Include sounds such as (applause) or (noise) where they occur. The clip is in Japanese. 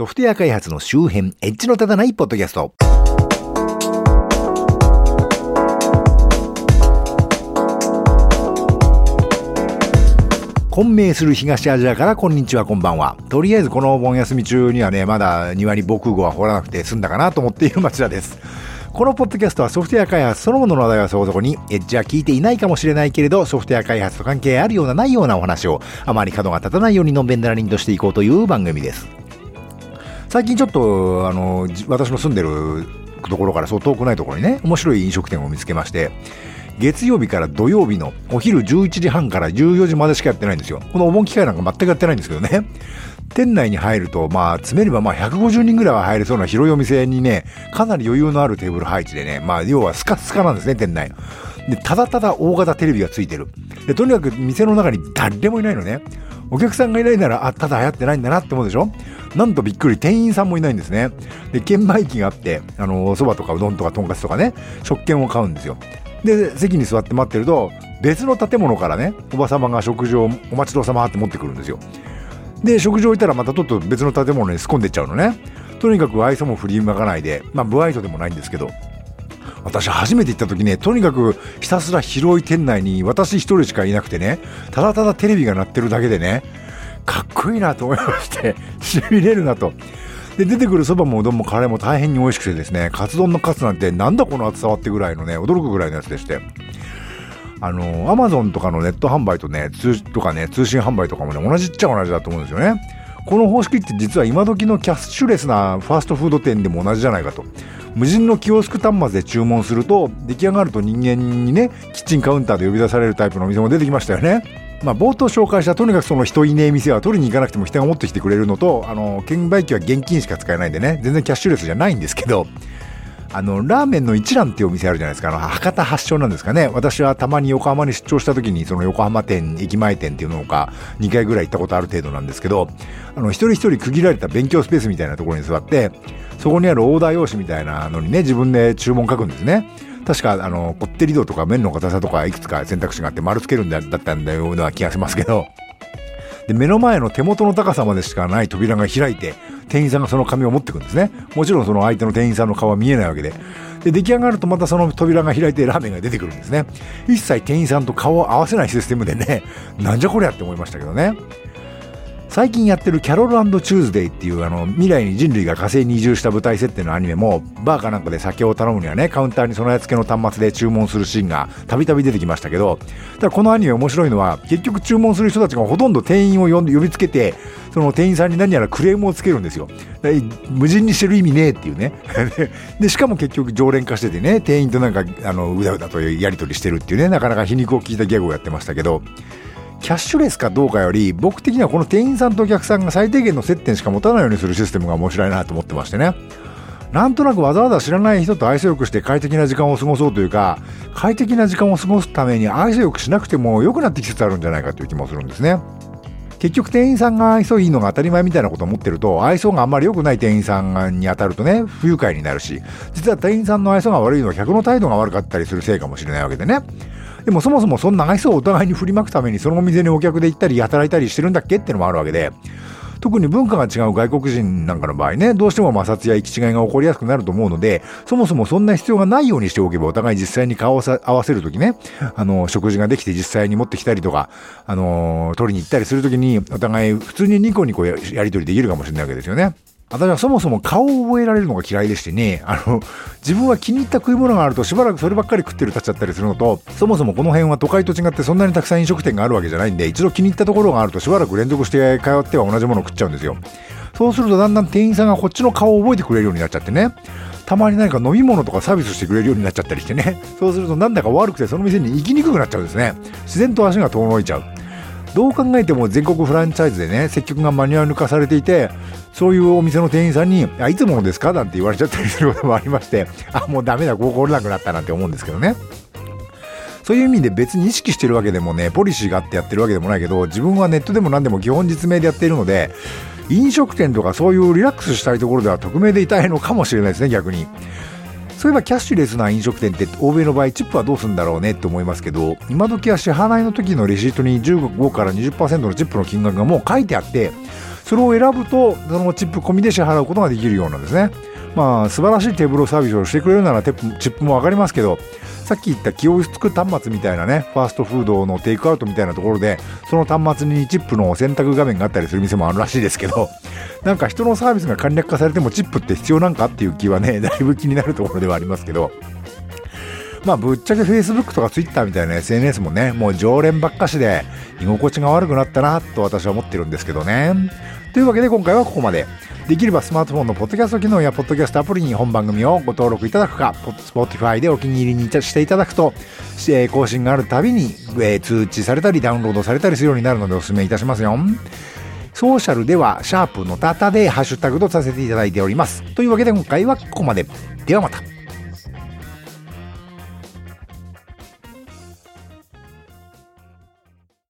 ソフトウェア開発の周辺、エッジの立たないポッドキャスト。混迷する東アジアからこんにちはこんばんは。とりあえずこのお盆休み中にはね、まだ庭に防空壕は掘らなくて済んだかなと思っている町田です。このポッドキャストはソフトウェア開発そのものの話題はそこそこに、エッジは聞いていないかもしれないけれど、ソフトウェア開発と関係あるようなないようなお話を、あまり角が立たないようにのんべんだらりんとしていこうという番組です。最近ちょっと、あの、私の住んでるところからそう遠くないところにね、面白い飲食店を見つけまして、月曜日から土曜日のお昼11時半から14時までしかやってないんですよ。このお盆機会なんか全くやってないんですけどね。(laughs) 店内に入ると、まあ、詰めればまあ150人ぐらいは入れそうな広いお店にね、かなり余裕のあるテーブル配置でね、まあ、要はスカスカなんですね、店内。で、ただただ大型テレビがついてる。で、とにかく店の中に誰もいないのね。お客さんがいないなら、あ、ただ流行ってないんだなって思うでしょ？なんとびっくり、店員さんもいないんですね。で、券売機があって、あの、蕎麦とかうどんとかとんかつとかね、食券を買うんですよ。で席に座って待ってると別の建物からねおば様が食事をお待ちどうさまって持ってくるんですよで食事を置いたらまたちょっと別の建物に突っ込んでっちゃうのねとにかく愛想も振りまかないでまあ不愛想でもないんですけど私初めて行った時ねとにかくひたすら広い店内に私一人しかいなくてねただただテレビが鳴ってるだけでねかっこいいなと思いまして (laughs) しびれるなとで、出てくるそばもうどんもカレーも大変に美味しくてですね、カツ丼のカツなんてなんだこの厚さはってぐらいのね、驚くぐらいのやつでして。あの、アマゾンとかのネット販売とね、通、とかね、通信販売とかもね、同じっちゃ同じだと思うんですよね。この方式って実は今時のキャッシュレスなファーストフード店でも同じじゃないかと。無人のキオスク端末で注文すると、出来上がると人間にね、キッチンカウンターで呼び出されるタイプのお店も出てきましたよね。まあ、冒頭紹介したとにかくその人いねえ店は取りに行かなくても人が持ってきてくれるのとあの券売機は現金しか使えないんでね全然キャッシュレスじゃないんですけどあのラーメンの一蘭っていうお店あるじゃないですか。あの博多発祥なんですかね。私はたまに横浜に出張した時にその横浜店駅前店っていうのか2回ぐらい行ったことある程度なんですけどあの一人一人区切られた勉強スペースみたいなところに座ってそこにあるオーダー用紙みたいなのにね自分で注文書くんですね。確か、あの、こってり度とか麺の硬さとかいくつか選択肢があって丸つけるんだったんだような気がしますけど、で、目の前の手元の高さまでしかない扉が開いて、店員さんがその紙を持ってくんですね。もちろんその相手の店員さんの顔は見えないわけで。で、出来上がるとまたその扉が開いてラーメンが出てくるんですね。一切店員さんと顔を合わせないシステムでね、なんじゃこりゃって思いましたけどね。最近やってるキャロルチューズデイっていうあの未来に人類が火星に移住した舞台設定のアニメもバーかなんかで酒を頼むにはねカウンターに備え付けの端末で注文するシーンがたびたび出てきましたけどただこのアニメ面白いのは結局注文する人たちがほとんど店員を呼びつけてその店員さんに何やらクレームをつけるんですよ。無人にしてる意味ねえっていうね。(laughs) でしかも結局常連化しててね店員となんかあのうだうだとやり取りしてるっていうねなかなか皮肉を聞いたギャグをやってましたけど。キャッシュレスかどうかより僕的にはこの店員さんとお客さんが最低限の接点しか持たないようにするシステムが面白いなと思ってましてね。なんとなくわざわざ知らない人と愛想よくして快適な時間を過ごそうというか快適な時間を過ごすために愛想よくしなくても良くなってきつつあるんじゃないかという気もするんですね。結局店員さんが愛想いいのが当たり前みたいなことを思ってると愛想があんまり良くない店員さんに当たるとね不愉快になるし実は店員さんの愛想が悪いのは客の態度が悪かったりするせいかもしれないわけでね。でもそもそもそんな愛想をお互いに振りまくためにそのお店にお客で行ったり働いたりしてるんだっけってのもあるわけで、特に文化が違う外国人なんかの場合ね、どうしても摩擦や行き違いが起こりやすくなると思うので、そもそもそんな必要がないようにしておけば、お互い実際に顔を合わせるときね、あの、食事ができて実際に持ってきたりとか、あの、取りに行ったりするときに、お互い普通にニコニコやりとりできるかもしれないわけですよね。私はそもそも顔を覚えられるのが嫌いでしてね、あの、自分は気に入った食い物があるとしばらくそればっかり食ってる立っちゃったりするのと、そもそもこの辺は都会と違ってそんなにたくさん飲食店があるわけじゃないんで、一度気に入ったところがあるとしばらく連続して通っては同じものを食っちゃうんですよ。そうするとだんだん店員さんがこっちの顔を覚えてくれるようになっちゃってね。たまに何か飲み物とかサービスしてくれるようになっちゃったりしてね。そうするとなんだか悪くてその店に行きにくくなっちゃうんですね。自然と足が遠のいちゃう。どう考えても全国フランチャイズでね、接客がマニュアル化されていて、そういうお店の店員さんに、あ、いつものですかなんて言われちゃったりすることもありまして、(laughs) あ、もうダメだ、ここ来れなくなったなんて思うんですけどね。そういう意味で別に意識してるわけでもね、ポリシーがあってやってるわけでもないけど、自分はネットでも何でも基本実名でやっているので、飲食店とかそういうリラックスしたいところでは匿名でいたいのかもしれないですね、逆に。そういえばキャッシュレスな飲食店って欧米の場合チップはどうするんだろうねって思いますけど今時は支払いの時のレシートに15から20%のチップの金額がもう書いてあってそれを選ぶとそのチップ込みで支払うことができるようなんですね。まあ素晴らしいテーブルサービスをしてくれるならチップも分かりますけどさっき言った気をつく端末みたいなねファーストフードのテイクアウトみたいなところでその端末にチップの選択画面があったりする店もあるらしいですけど (laughs) なんか人のサービスが簡略化されてもチップって必要なんかっていう気はねだいぶ気になるところではありますけど。まあぶっちゃけ Facebook とか Twitter みたいな SNS もねもう常連ばっかしで居心地が悪くなったなと私は思ってるんですけどねというわけで今回はここまでできればスマートフォンのポッドキャスト機能やポッドキャストアプリに本番組をご登録いただくか、Spotify でお気に入りにしていただくと、え更新があるたびに、通知されたりダウンロードされたりするようになるのでお勧めいたしますよ。ソーシャルでは、シャープのタタでハッシュタグとさせていただいております。というわけで今回はここまで。ではまた。